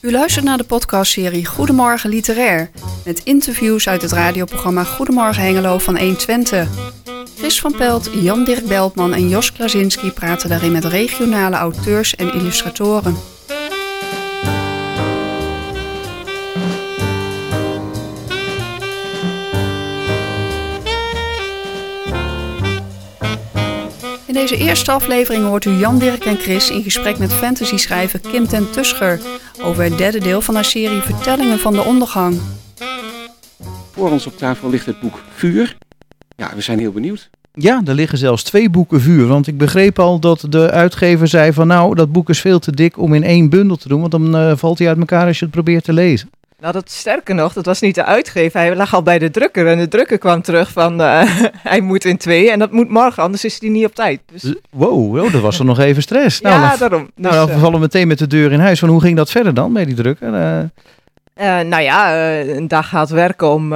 U luistert naar de podcastserie Goedemorgen Literair. Met interviews uit het radioprogramma Goedemorgen Hengelo van 120. Chris van Pelt, Jan-Dirk Beltman en Jos Krasinski praten daarin met regionale auteurs en illustratoren. In deze eerste aflevering hoort u Jan, Dirk en Chris in gesprek met fantasy-schrijver Kim ten Tuscher over het derde deel van haar serie Vertellingen van de Ondergang. Voor ons op tafel ligt het boek Vuur. Ja, we zijn heel benieuwd. Ja, er liggen zelfs twee boeken vuur. Want ik begreep al dat de uitgever zei van nou, dat boek is veel te dik om in één bundel te doen. Want dan eh, valt hij uit elkaar als je het probeert te lezen. Nou, dat sterker nog, dat was niet de uitgever. Hij lag al bij de drukker en de drukker kwam terug van eh, hij moet in twee en dat moet morgen, anders is hij niet op tijd. Dus... Wow, wow, dat was er nog even stress. Nou, ja, dan, daarom. nou, Dus, dan eh, vallen we meteen met de deur in huis. Van hoe ging dat verder dan bij die drukker? Eh, nou ja, een dag gaat werken om...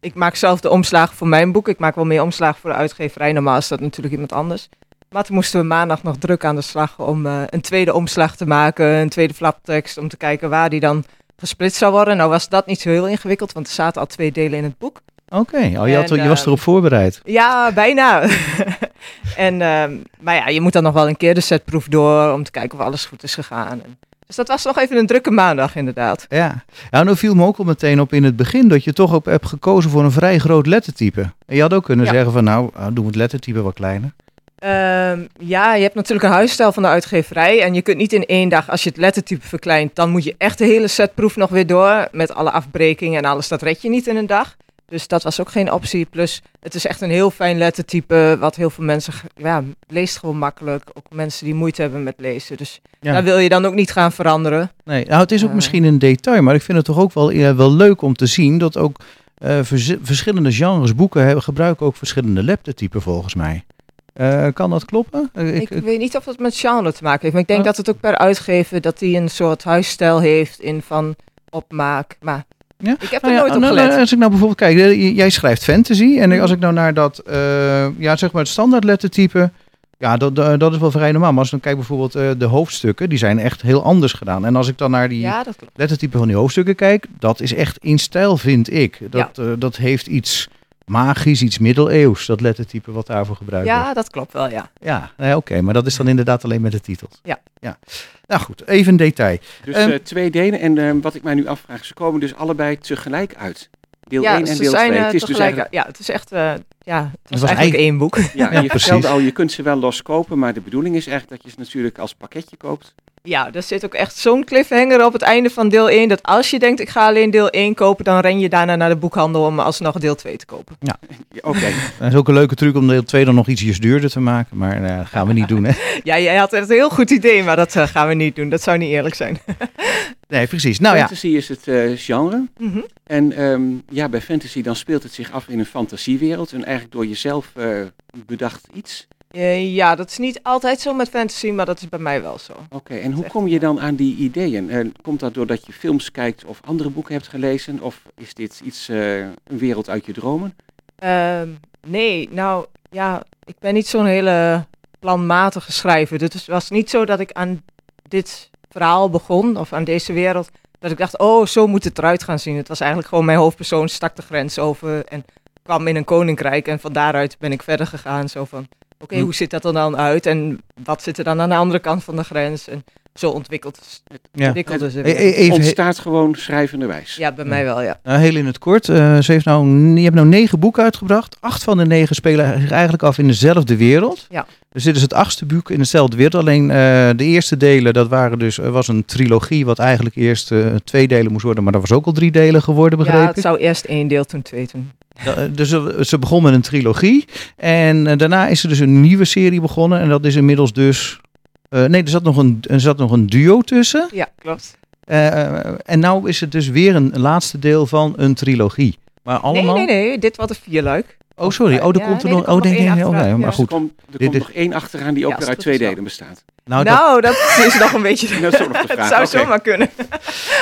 ik maak zelf de omslagen voor mijn boek. Ik maak wel meer omslagen voor de uitgeverij. Normaal is dat natuurlijk iemand anders. Maar toen moesten we maandag nog druk aan de slag om een tweede omslag te maken. Een tweede flaptekst om te kijken waar die dan gesplitst zou worden. Nou was dat niet zo heel ingewikkeld, want er zaten al twee delen in het boek. Oké, oh, je, had, En, je was erop voorbereid. Ja, bijna. en, ehm, maar ja, je moet dan nog wel een keer de setproef door om te kijken of alles goed is gegaan. Dus dat was nog even een drukke maandag, inderdaad. Ja, nou, nou viel me ook al meteen op in het begin dat je toch op hebt gekozen voor een vrij groot lettertype. En je had ook kunnen Ja. zeggen van nou, ah, doen we het lettertype wat kleiner. Ehm, ja, je hebt natuurlijk een huisstijl van de uitgeverij. En je kunt niet in één dag, als je het lettertype verkleint, dan moet je echt de hele setproef nog weer door. Met alle afbrekingen en alles. Dat red je niet in een dag. Dus dat was ook geen optie. Plus, het is echt een heel fijn lettertype. Wat heel veel mensen, ja, leest gewoon makkelijk. Ook mensen die moeite hebben met lezen. Dus Ja. daar wil je dan ook niet gaan veranderen. Nee, nou het is ook Eh. misschien een detail, maar ik vind het toch ook wel, eh, wel leuk om te zien dat ook eh, verschillende genres boeken hebben, gebruiken ook verschillende lettertypen volgens mij. Eh, kan dat kloppen? Eh, Ik, weet niet of dat met genre te maken heeft. Maar ik denk Oh. dat het ook per uitgever dat hij een soort huisstijl heeft in van opmaak. Maar Ja? ik heb er Nou ja, nooit op nou, gelet. nou, als ik nou bijvoorbeeld kijk, eh, jij schrijft fantasy en Mhm. als ik nou naar dat, ja zeg maar het standaard lettertype, ja dat, dat is wel vrij normaal. Maar als ik dan kijk bijvoorbeeld de hoofdstukken, die zijn echt heel anders gedaan. En als ik dan naar die ja, lettertype van die hoofdstukken kijk, dat is echt in stijl, vind ik. Dat, dat heeft iets magisch, iets middeleeuws, dat lettertype wat daarvoor gebruikt wordt. Ja, dat klopt wel, ja. Ja, nee, oké, maar dat is dan inderdaad alleen met de titels. Ja. ja. Nou goed, even een detail. Dus Ehm. eh, twee delen. En eh, wat ik mij nu afvraag, ze komen dus allebei tegelijk uit. Deel ja, 1 en deel zijn 2. eh, Het is dus tegelijk. eigenlijk, Ja, het is echt. eh, ja, het was eigenlijk één boek. ja, Ja, je precies. vertelde al, je kunt ze wel los kopen, maar de bedoeling is eigenlijk dat je ze natuurlijk als pakketje koopt. Ja, er zit ook echt zo'n cliffhanger op het einde van deel 1. Dat als je denkt, ik ga alleen deel 1 kopen, dan ren je daarna naar de boekhandel om alsnog deel 2 te kopen. Ja, Oké, Dat is ook een leuke truc om deel 2 dan nog ietsjes duurder te maken, maar eh, dat gaan we niet doen. Hè? Ja, jij had echt een heel goed idee, maar dat eh, gaan we niet doen. Dat zou niet eerlijk zijn. Nee, precies. Nou ja, fantasy is het eh, genre. Mhm. En ehm, ja, bij fantasy dan speelt het zich af in een fantasiewereld. En eigenlijk door jezelf eh, bedacht iets. Eh, ja, dat is niet altijd zo met fantasy, maar dat is bij mij wel zo. Oké, en hoe kom je dan aan die ideeën? Eh, komt dat doordat je films kijkt of andere boeken hebt gelezen? Of is dit iets, eh, een wereld uit je dromen? Ehm, nee, nou ja, ik ben niet zo'n hele planmatige schrijver. Dus het was niet zo dat ik aan dit verhaal begon, of aan deze wereld, dat ik dacht, oh, zo moet het eruit gaan zien. Het was eigenlijk gewoon mijn hoofdpersoon stak de grens over en kwam in een koninkrijk. En van daaruit ben ik verder gegaan, zo van, oké, hoe ziet dat er dan uit? En wat zit er dan aan de andere kant van de grens? En zo ontwikkeld, ja. ontwikkelde ze weer. even Ontstaat gewoon schrijvenderwijs. Ja, bij mij wel, ja. nou, heel in het kort. eh, ze heeft nou, je hebt nou negen boeken uitgebracht. Acht van de negen spelen zich eigenlijk af in dezelfde wereld. Ja. Dus dit is het achtste boek in dezelfde wereld. Alleen eh, de eerste delen, dat waren dus, er was een trilogie wat eigenlijk eerst eh, twee delen moest worden. Maar dat was ook al drie delen geworden, begreep Ja, ik. het zou eerst één deel, toen twee, toen Dus ze, ze begon met een trilogie. En daarna is er dus een nieuwe serie begonnen. En dat is inmiddels dus. Eh, nee, er zat, nog een, er zat nog een duo tussen. Ja, klopt. Eh, en nou is het dus weer een laatste deel van een trilogie. Maar allemaal. Nee, nee, nee, dit was een vierluik. Oh, sorry. Oh, er Ja, komt er nee, nog... er Oh, Oh, nee, achteraan, maar. Er goed. komt, er Dit komt is- nog één achteraan die ook Ja, weer als uit twee delen bestaat. Nou, dat- Nou, dat is nog een beetje... Dat nog het zou zomaar kunnen.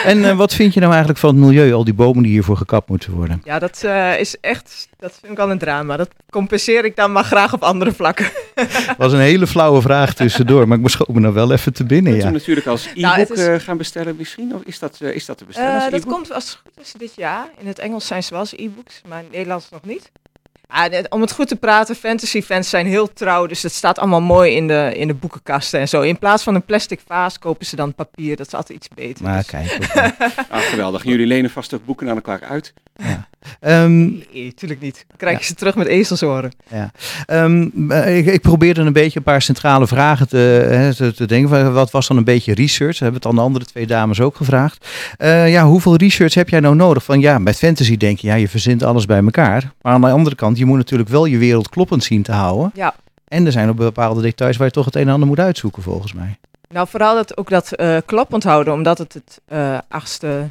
En eh, wat vind je nou eigenlijk van het milieu, al die bomen die hiervoor gekapt moeten worden? Ja, dat eh, is echt... Dat vind ik wel een drama. Dat compenseer ik dan maar graag op andere vlakken. was een hele flauwe vraag tussendoor, maar ik beschoot me nou wel even te binnen, ja. natuurlijk als e-book Nou, is- eh, gaan bestellen misschien? Of is dat, is dat te bestellen als Eh, dat e-book? komt als het goed is dit jaar. In het Engels zijn ze wel eens e-books, maar in het Nederlands nog niet. Ah, om het goed te praten, fantasy fans zijn heel trouw, dus het staat allemaal mooi in de, in de boekenkasten en zo. In plaats van een plastic vaas kopen ze dan papier, dat is altijd iets beter. Maar Dus- kijk. Ah, geweldig. Jullie lenen vast ook boeken aan elkaar uit. Ehm, Nee, tuurlijk niet. Dan krijg je ze terug met ezelsoren. Ehm, eh, ik, ik probeerde een beetje een paar centrale vragen te, hè, te, te denken. Wat was dan een beetje research? We hebben het aan de andere twee dames ook gevraagd. Eh, ja, hoeveel research heb jij nou nodig? Van ja, met fantasy denk je, ja, je verzint alles bij elkaar. Maar aan de andere kant, je moet natuurlijk wel je wereld kloppend zien te houden. Ja. En er zijn ook bepaalde details waar je toch het een en ander moet uitzoeken, volgens mij. Nou, vooral dat, ook dat eh kloppend houden, omdat het het achtste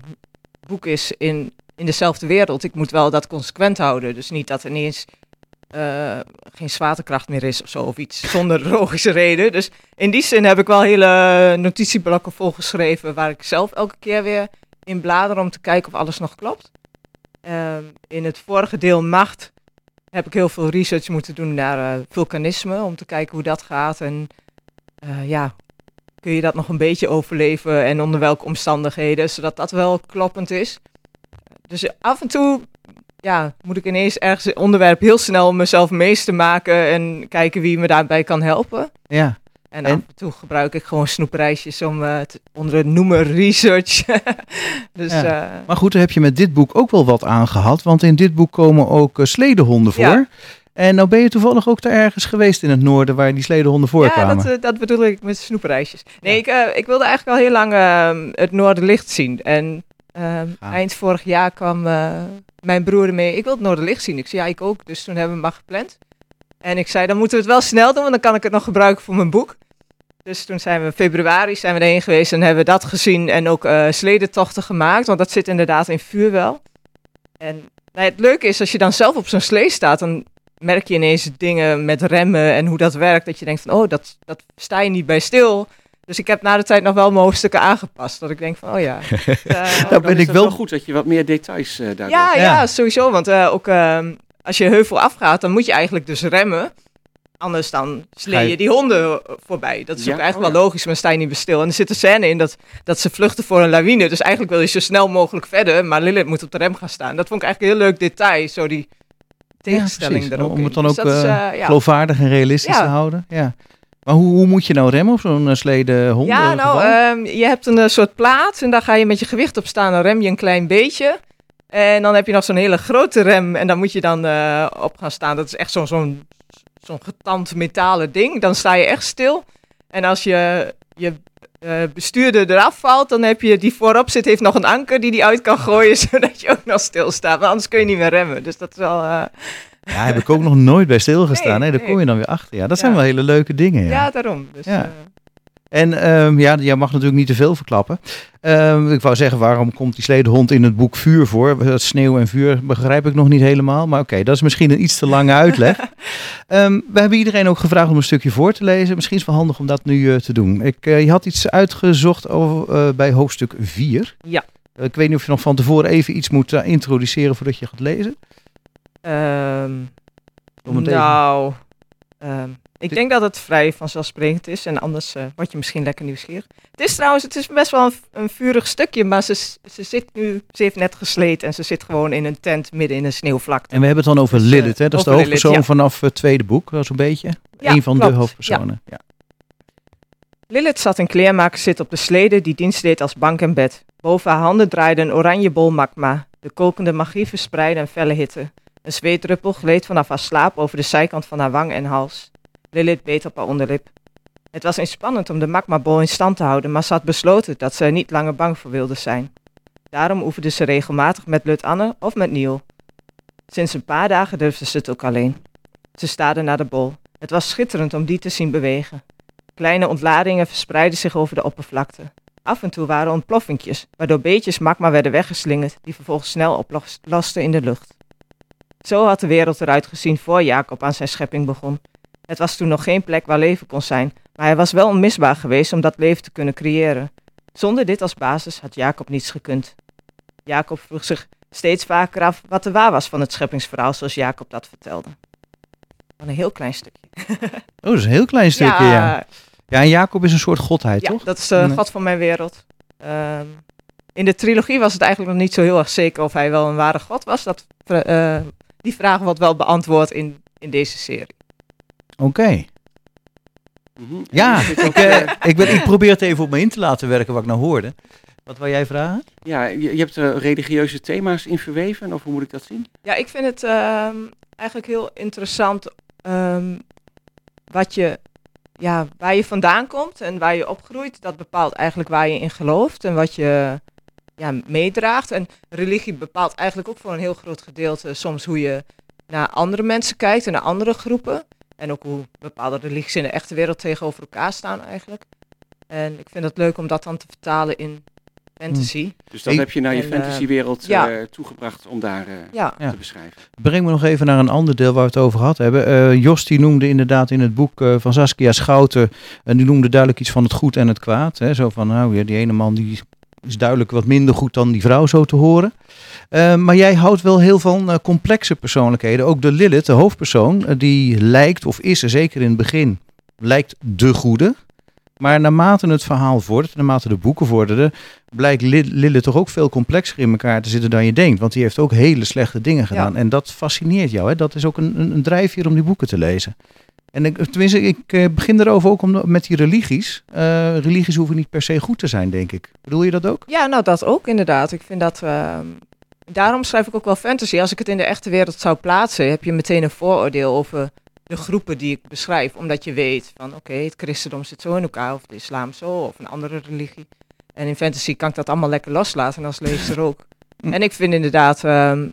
boek is in, in dezelfde wereld. Ik moet wel dat consequent houden. Dus niet dat er ineens eh, geen zwaartekracht meer is of zo, of iets zonder logische reden. Dus in die zin heb ik wel hele notitieblokken volgeschreven, waar ik zelf elke keer weer in blader om te kijken of alles nog klopt. Ehm, in het vorige deel Macht heb ik heel veel research moeten doen naar eh, vulkanisme, om te kijken hoe dat gaat. En eh, ja, kun je dat nog een beetje overleven en onder welke omstandigheden, zodat dat wel kloppend is. Dus af en toe ja, moet ik ineens ergens een onderwerp heel snel mezelf meester maken en kijken wie me daarbij kan helpen. Ja. En, En- af en toe gebruik ik gewoon snoepreisjes om eh, te- onder het noemer research. dus Ja. eh, Maar goed, daar heb je met dit boek ook wel wat aan gehad. Want in dit boek komen ook eh, sledehonden voor. Ja. En nou ben je toevallig ook daar ergens geweest in het noorden waar die sledehonden ja, voorkwamen. dat, eh, dat bedoel ik met snoepreisjes. Nee, ik, ik wilde eigenlijk al heel lang eh, het Noorderlicht zien. En Gaaf. eind vorig jaar kwam eh, mijn broer ermee. Ik wil het Noorderlicht zien. Ik zei, ja, ik ook. Dus toen hebben we maar gepland. En ik zei, dan moeten we het wel snel doen, want dan kan ik het nog gebruiken voor mijn boek. Dus toen zijn we in februari zijn we erheen geweest en hebben we dat gezien en ook eh sledetochten gemaakt. Want dat zit inderdaad in vuurwel. En nou, het leuke is, als je dan zelf op zo'n slee staat, dan merk je ineens dingen met remmen en hoe dat werkt. Dat je denkt van, oh, dat, dat sta je niet bij stil. Dus ik heb na de tijd nog wel mijn hoofdstukken aangepast. Dat ik denk van, oh ja. eh, Nou, Dan ben ik wel- goed dat je wat meer details eh daardoor... ja, ja, Ja. sowieso. Want eh, ook ehm, als je heuvel afgaat, dan moet je eigenlijk dus remmen. Anders dan slee je- die honden voorbij. Dat is Ja, ook eigenlijk oh wel ja. logisch, maar sta je niet bij stil. En er zit een scène in dat, dat ze vluchten voor een lawine. Dus eigenlijk wil je zo snel mogelijk verder, maar Lilith moet op de rem gaan staan. Dat vond ik eigenlijk een heel leuk detail, zo die tegenstelling ook Om het dan Dus ook, dat is, ja. geloofwaardig en realistisch Ja. te houden. Ja. Maar hoe, hoe moet je nou remmen op zo'n uh, sledehond? Ja, eh, nou, ehm, je hebt een eh, soort plaat en daar ga je met je gewicht op staan. Dan rem je een klein beetje. En dan heb je nog zo'n hele grote rem en daar moet je dan eh, op gaan staan. Dat is echt zo'n zo'n zo'n getand metalen ding. Dan sta je echt stil. En als je je eh, bestuurder eraf valt, dan heb je die voorop zit, heeft nog een anker die die uit kan gooien, zodat je ook nog stilstaat. Maar anders kun je niet meer remmen. Dus dat is wel... eh, ja, heb ik ook nog nooit bij stilgestaan. Nee, Nee, daar kom je dan weer achter. Ja, dat Ja. zijn wel hele leuke dingen. Ja. ja. daarom. Dus, Ja. eh, En ehm, ja, jij mag natuurlijk niet te veel verklappen. Ehm, ik wou zeggen, waarom komt die sledehond in het boek vuur voor? Dat sneeuw en vuur begrijp ik nog niet helemaal. Maar oké, dat is misschien een iets te lange uitleg. Ehm, we hebben iedereen ook gevraagd om een stukje voor te lezen. Misschien is het wel handig om dat nu eh, te doen. Ik, eh, je had iets uitgezocht over, eh, bij hoofdstuk 4. Ja. Eh, ik weet niet of je nog van tevoren even iets moet eh, introduceren voordat je gaat lezen. Ehm, even- nou, ehm, ik denk dat het vrij vanzelfsprekend is en anders eh, word je misschien lekker nieuwsgierig. Het is trouwens, het is best wel een, een vurig stukje, maar ze, ze zit nu, ze heeft net gesleed en ze zit gewoon in een tent midden in een sneeuwvlakte. En we hebben het dan over Dus, eh, Lilith, hè? dat is de Lilith, hoofdpersoon ja. vanaf het tweede boek, zo'n beetje. Ja, Een van de hoofdpersonen. Ja. Lilith zat in kleermaker zit op de slede die dienst deed als bank en bed. Boven haar handen draaide een oranje bol magma. De kokende magie verspreidde een felle hitte. Een zweetdruppel gleed vanaf haar slaap over de zijkant van haar wang en hals. Lilith beet op haar onderlip. Het was inspannend om de magmabol in stand te houden, maar ze had besloten dat ze er niet langer bang voor wilde zijn. Daarom oefende ze regelmatig met Lut Anne of met Neil. Sinds een paar dagen durfde ze het ook alleen. Ze staarde naar de bol. Het was schitterend om die te zien bewegen. Kleine ontladingen verspreidden zich over de oppervlakte. Af en toe waren ontploffingjes, waardoor beetjes magma werden weggeslingerd, die vervolgens snel oplosten in de lucht. Zo had de wereld eruit gezien voor Jacob aan zijn schepping begon. Het was toen nog geen plek waar leven kon zijn, maar hij was wel onmisbaar geweest om dat leven te kunnen creëren. Zonder dit als basis had Jacob niets gekund. Jacob vroeg zich steeds vaker af wat er waar was van het scheppingsverhaal zoals Jacob dat vertelde. Van een heel klein stukje. Oh, dat is een heel klein stukje, ja. Ja, en Jacob is een soort godheid, ja, toch? dat is de Nee. God van mijn wereld. Ehm, in de trilogie was het eigenlijk nog niet zo heel erg zeker of hij wel een ware God was. Dat, eh, die vraag wordt wel beantwoord in, in deze serie. Oké. Mhm. Ja, ik, eh, eh, ik, ben, ik probeer het even op me in te laten werken wat ik nou hoorde. Wat wil jij vragen? ja, je, je hebt er religieuze thema's in verweven, of hoe moet ik dat zien? Ja, ik vind het ehm, eigenlijk heel interessant ehm, wat je, ja, waar je vandaan komt en waar je opgroeit. Dat bepaalt eigenlijk waar je in gelooft en wat je ja, meedraagt. En religie bepaalt eigenlijk ook voor een heel groot gedeelte soms hoe je naar andere mensen kijkt en naar andere groepen. En ook hoe bepaalde religies in de echte wereld tegenover elkaar staan eigenlijk. En ik vind het leuk om dat dan te vertalen in fantasy. Dus dat Ik- heb je naar je eh, fantasywereld ja. eh, toegebracht om daar eh, Ja, Ja. te beschrijven. Breng me nog even naar een ander deel waar we het over gehad hebben. Eh, Jos die noemde inderdaad in het boek eh, van Saskia Schouten, en die noemde duidelijk iets van het goed en het kwaad. Hè? Zo van, nou ja, die ene man die is duidelijk wat minder goed dan die vrouw, zo te horen. Eh, maar jij houdt wel heel van eh, complexe persoonlijkheden. Ook de Lilith, de hoofdpersoon, eh, die lijkt, of is er zeker in het begin, lijkt de goede. Maar naarmate het verhaal vordert, naarmate de boeken vorderden, blijkt Li- Lilith toch ook veel complexer in elkaar te zitten dan je denkt. Want die heeft ook hele slechte dingen gedaan. En dat fascineert jou. Hè? Dat is ook een, een, een drijfveer om die boeken te lezen. En ik, tenminste, ik eh, begin erover ook om, met die religies. Eh, religies hoeven niet per se goed te zijn, denk ik. Bedoel je dat ook? Ja, nou dat ook inderdaad. Ik vind dat. ehm, daarom schrijf ik ook wel fantasy. Als ik het in de echte wereld zou plaatsen, heb je meteen een vooroordeel over de groepen die ik beschrijf. Omdat je weet van oké, het christendom zit zo in elkaar, of de islam zo, of een andere religie. En in fantasy kan ik dat allemaal lekker loslaten en als lezer ook. En ik vind inderdaad, ehm,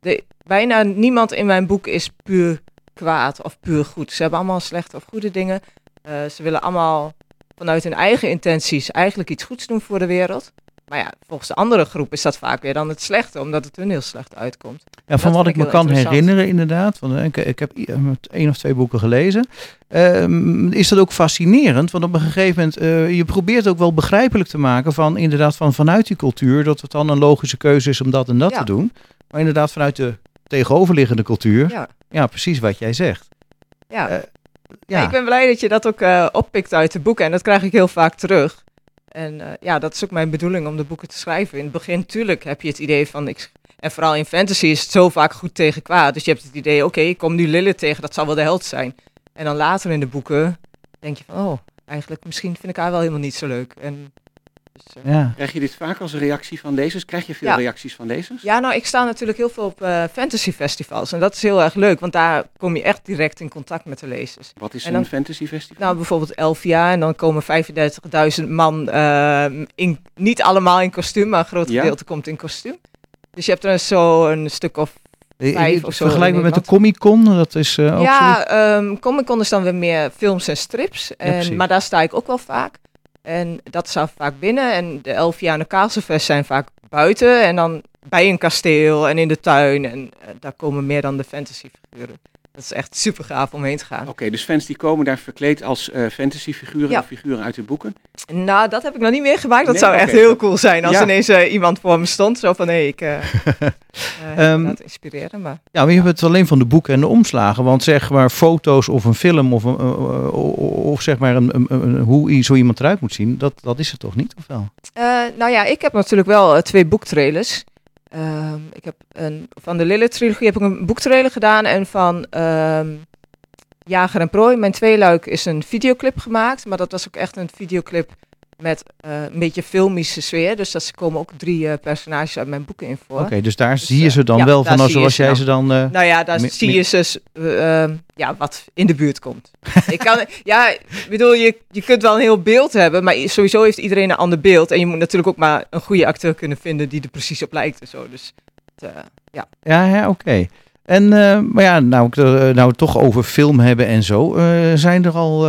de, bijna niemand in mijn boek is puur kwaad of puur goed. Ze hebben allemaal slechte of goede dingen. Eh, ze willen allemaal vanuit hun eigen intenties eigenlijk iets goeds doen voor de wereld. Maar ja, volgens de andere groep is dat vaak weer dan het slechte, omdat het hun heel slecht uitkomt. Ja, van wat ik me kan herinneren, inderdaad. Want eh, ik, ik heb eh, één of twee boeken gelezen. ehm, is dat ook fascinerend? Want op een gegeven moment, je probeert ook wel begrijpelijk te maken van inderdaad van vanuit die cultuur, dat het dan een logische keuze is om dat en dat Ja. te doen. Maar inderdaad vanuit de tegenoverliggende cultuur, ja, Ja, precies wat jij zegt. ja. Eh, Ja, Ja, ik ben blij dat je dat ook eh, oppikt uit de boeken en dat krijg ik heel vaak terug. En eh, ja, dat is ook mijn bedoeling om de boeken te schrijven. In het begin, tuurlijk, heb je het idee van... Ik, en vooral in fantasy is het zo vaak goed tegen kwaad. Dus je hebt het idee, oké, ik kom nu Lilith tegen, dat zal wel de held zijn. En dan later in de boeken denk je van, oh, eigenlijk misschien vind ik haar wel helemaal niet zo leuk. En, dus, eh, ja. Krijg je dit vaak als reactie van lezers? Krijg je veel Ja. reacties van lezers? Ja, nou, ik sta natuurlijk heel veel op eh fantasyfestivals. En dat is heel erg leuk, want daar kom je echt direct in contact met de lezers. Wat is En een dan- fantasyfestival? Nou, bijvoorbeeld Elfia. En dan komen 35.000 man, eh, in, niet allemaal in kostuum, maar een groot Ja. gedeelte komt in kostuum. Dus je hebt er zo een stuk of... Eh, Vijf of zo Vergelijkbaar in met de Comic Con, dat is eh, ook ja, ehm Comic Con is dan weer meer films en strips. En, maar daar sta ik ook wel vaak. En dat staat vaak binnen. En de Elfia en de Castlefest zijn vaak buiten. En dan bij een kasteel en in de tuin. En eh, daar komen meer dan de fantasyfiguren. Dat is echt super gaaf om heen te gaan. Oké, dus fans die komen daar verkleed als eh fantasyfiguren Ja. of figuren uit de boeken. Nou, dat heb ik nog niet meegemaakt. Dat Nee, zou echt heel cool zijn als Ja. ineens eh, iemand voor me stond. Zo van, hé, ik eh eh, Ehm, laat inspireren. Maar Ja, maar je hebt het alleen van de boeken en de omslagen. Want zeg maar foto's of een film of, een, of zeg maar een, een- een- hoe zo iemand eruit moet zien, dat, dat is het toch niet, of wel? Eh, nou ja, ik heb natuurlijk wel twee boektrailers. Ehm, ik heb een, van de Lilith-trilogie heb ik een boektrailer gedaan. En van ehm, Jager en Prooi, mijn tweeluik, is een videoclip gemaakt. Maar dat was ook echt een videoclip met eh, een beetje filmische sfeer. Dus dat komen ook drie eh, personages uit mijn boeken in voor. Oké, dus daar Dus, zie je eh, ze dan ja, wel van zoals ze jij ze dan... Nou ja, daar zie je eh, ehm, ja, wat in de buurt komt. ik kan, ja, ik bedoel, je, je kunt wel een heel beeld hebben, maar sowieso heeft iedereen een ander beeld. En je moet natuurlijk ook maar een goede acteur kunnen vinden die er precies op lijkt en zo. Dus, ja. Ja, ja oké. En, uh, maar ja, nou, uh, nou we het toch over film hebben en zo. Uh, zijn er al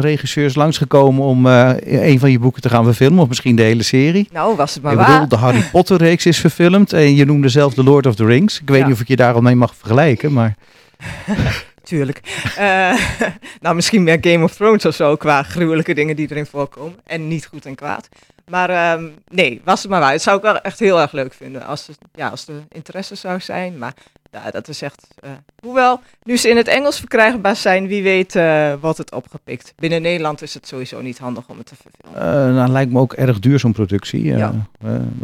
regisseurs langsgekomen om een van je boeken te gaan verfilmen? Of misschien de hele serie? Nou, was het maar ik waar. Bedoel, de Harry Potter reeks is verfilmd. En je noemde zelf The Lord of the Rings. Ik weet Ja. niet of ik je daar al mee mag vergelijken, maar... Tuurlijk. Eh, nou, misschien meer Game of Thrones of zo, qua gruwelijke dingen die erin voorkomen. En niet goed en kwaad. Maar ehm, nee, was het maar waar. Het zou ik wel echt heel erg leuk vinden als, het, ja, als er interesse zou zijn. Maar ja, dat is echt... eh, hoewel, nu ze in het Engels verkrijgbaar zijn, wie weet eh, wordt het opgepikt. Binnen Nederland is het sowieso niet handig om het te verfilmen. eh nou, lijkt me ook erg duur zo'n productie. Eh, Ja.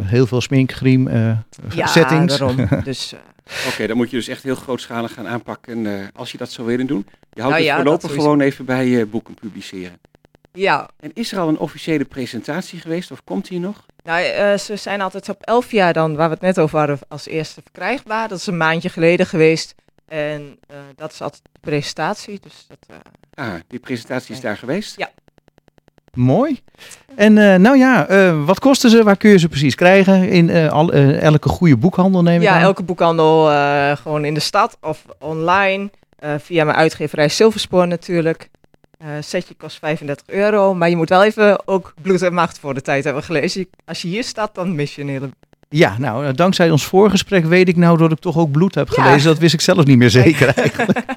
heel veel smink, griem, eh, ja, settings. daarom. Dus eh, Oké, dan moet je dus echt heel grootschalig gaan aanpakken eh, als je dat zou willen doen. Je houdt Nou het ja, voorlopig gewoon even bij je boeken publiceren. Ja, En is er al een officiële presentatie geweest of komt die nog? Nou, eh, ze zijn altijd op 11 jaar dan, waar we het net over hadden, als eerste verkrijgbaar. Dat is een maandje geleden geweest. En eh, dat is altijd de presentatie. Dus dat, eh, Ah, die presentatie is daar geweest? Ja. Mooi. En eh, nou ja, eh, wat kosten ze? Waar kun je ze precies krijgen? In al, elke goede boekhandel neem ik ja, aan? elke boekhandel eh, gewoon in de stad of online. eh, via mijn uitgeverij Silverspoor natuurlijk. Eh setje kost 35 euro. Maar je moet wel even ook bloed en macht voor de tijd hebben gelezen. Als je hier staat, dan mis je een hele... Ja, nou, eh, dankzij ons voorgesprek weet ik nou dat ik toch ook bloed heb Ja. gelezen. Dat wist ik zelf niet meer zeker eigenlijk.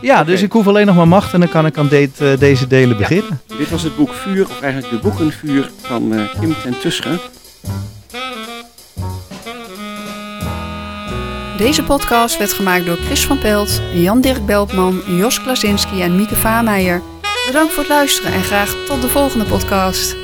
Ja, dus ik hoef alleen nog maar macht en dan kan ik aan dit, eh, deze delen Ja. beginnen. Dit was het boek Vuur, of eigenlijk de boekenvuur van eh, Kim ten Tusche. Deze podcast werd gemaakt door Chris van Pelt, Jan-Dirk Beltman, Jos Klasinski en Mieke Vaameijer. Bedankt voor het luisteren en graag tot de volgende podcast.